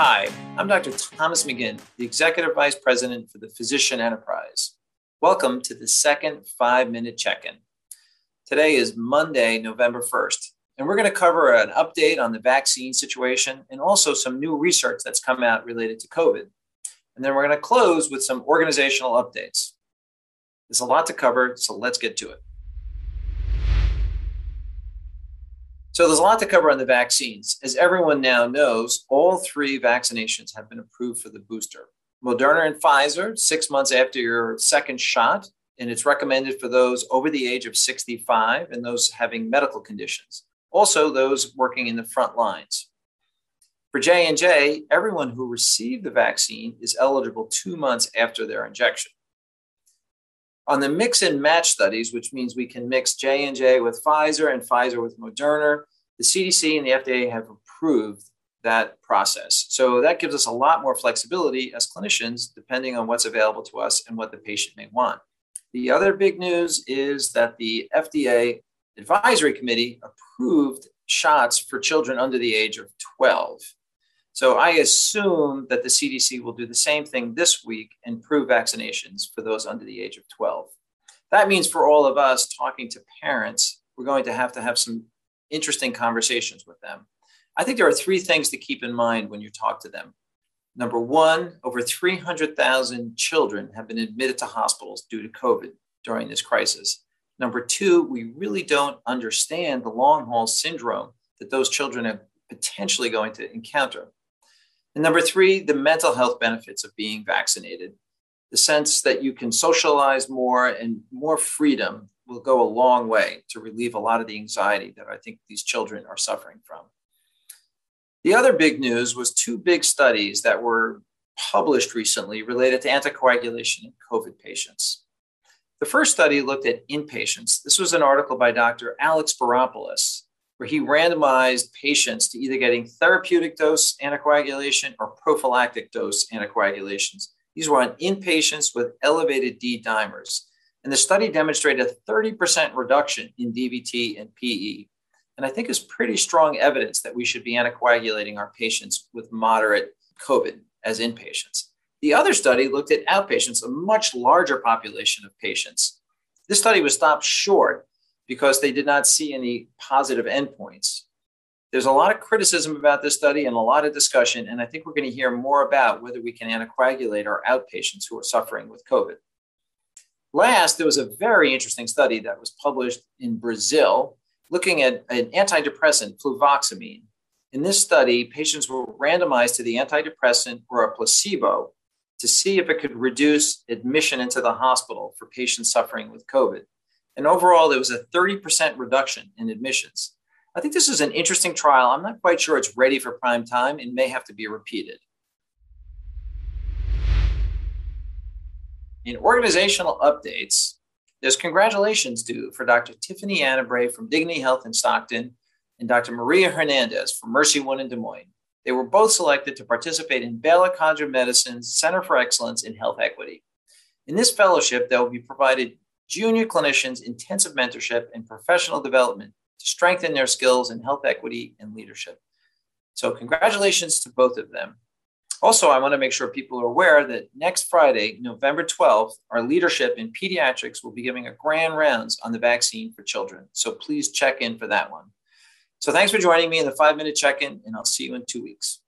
Hi, I'm Dr. Thomas McGinn, the Executive Vice President for the Physician Enterprise. Welcome to the second five minute check in. Today is Monday, November 1st, and we're going to cover an update on the vaccine situation and also some new research that's come out related to COVID. And then we're going to close with some organizational updates. There's a lot to cover, so let's get to it. So there's a lot to cover on the vaccines. As everyone now knows, all three vaccinations have been approved for the booster. Moderna and Pfizer, six months after your second shot, and it's recommended for those over the age of 65 and those having medical conditions. Also, those working in the front lines. For J&J, everyone who received the vaccine is eligible two months after their injection. On the mix and match studies, which means we can mix J&J with Pfizer and Pfizer with Moderna, the CDC and the FDA have approved that process. So that gives us a lot more flexibility as clinicians, depending on what's available to us and what the patient may want. The other big news is that the FDA advisory committee approved shots for children under the age of 12. So I assume that the CDC will do the same thing this week and approve vaccinations for those under the age of 12. That means for all of us talking to parents, we're going to have to have some interesting conversations with them. I think there are three things to keep in mind when you talk to them. Number one, over 300,000 children have been admitted to hospitals due to COVID during this crisis. Number two, we really don't understand the long haul syndrome that those children are potentially going to encounter. And number three, the mental health benefits of being vaccinated. The sense that you can socialize more and more freedom will go a long way to relieve a lot of the anxiety that I think these children are suffering from. The other big news was two big studies that were published recently related to anticoagulation in COVID patients. The first study looked at inpatients. This was an article by Dr. Alex Spyropoulos where he randomized patients to either getting therapeutic dose anticoagulation or prophylactic dose anticoagulations. These were on inpatients with elevated D dimers. And the study demonstrated a 30% reduction in DVT and PE. And I think is pretty strong evidence that we should be anticoagulating our patients with moderate COVID as inpatients. The other study looked at outpatients, a much larger population of patients. This study was stopped short because they did not see any positive endpoints. There's a lot of criticism about this study and a lot of discussion, and I think we're going to hear more about whether we can anticoagulate our outpatients who are suffering with COVID. Last, there was a very interesting study that was published in Brazil looking at an antidepressant, fluvoxamine. In this study, patients were randomized to the antidepressant or a placebo to see if it could reduce admission into the hospital for patients suffering with COVID. And overall, there was a 30% reduction in admissions. I think this is an interesting trial. I'm not quite sure it's ready for prime time and may have to be repeated. In organizational updates, there's congratulations due for Dr. Tiffany Annabray from Dignity Health in Stockton and Dr. Maria Hernandez from MercyOne in Des Moines. They were both selected to participate in Baylor College Medicine's Center for Excellence in Health Equity. In this fellowship, they will be provided junior clinicians intensive mentorship and professional development to strengthen their skills in health equity and leadership. So, congratulations to both of them. Also, I want to make sure people are aware that next Friday, November 12th, our leadership in pediatrics will be giving a grand rounds on the vaccine for children. So, please check in for that one. So, thanks for joining me in the five minute check in, and I'll see you in two weeks.